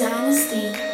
dynasty.